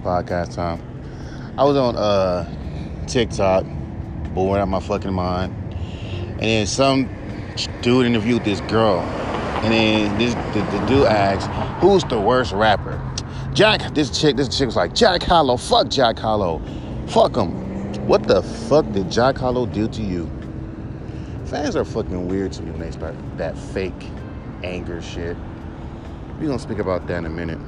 podcast time. I was on uh TikTok, bored out my fucking mind, and then some dude interviewed this girl, and then this the, the dude asked, "Who's the worst rapper?" Jack. This chick. This chick was like, "Jack Harlow. Fuck Jack Harlow. Fuck him." What the fuck did Jack Harlow do to you? Fans are fucking weird to me when they start that fake anger shit. We're gonna speak about that in a minute.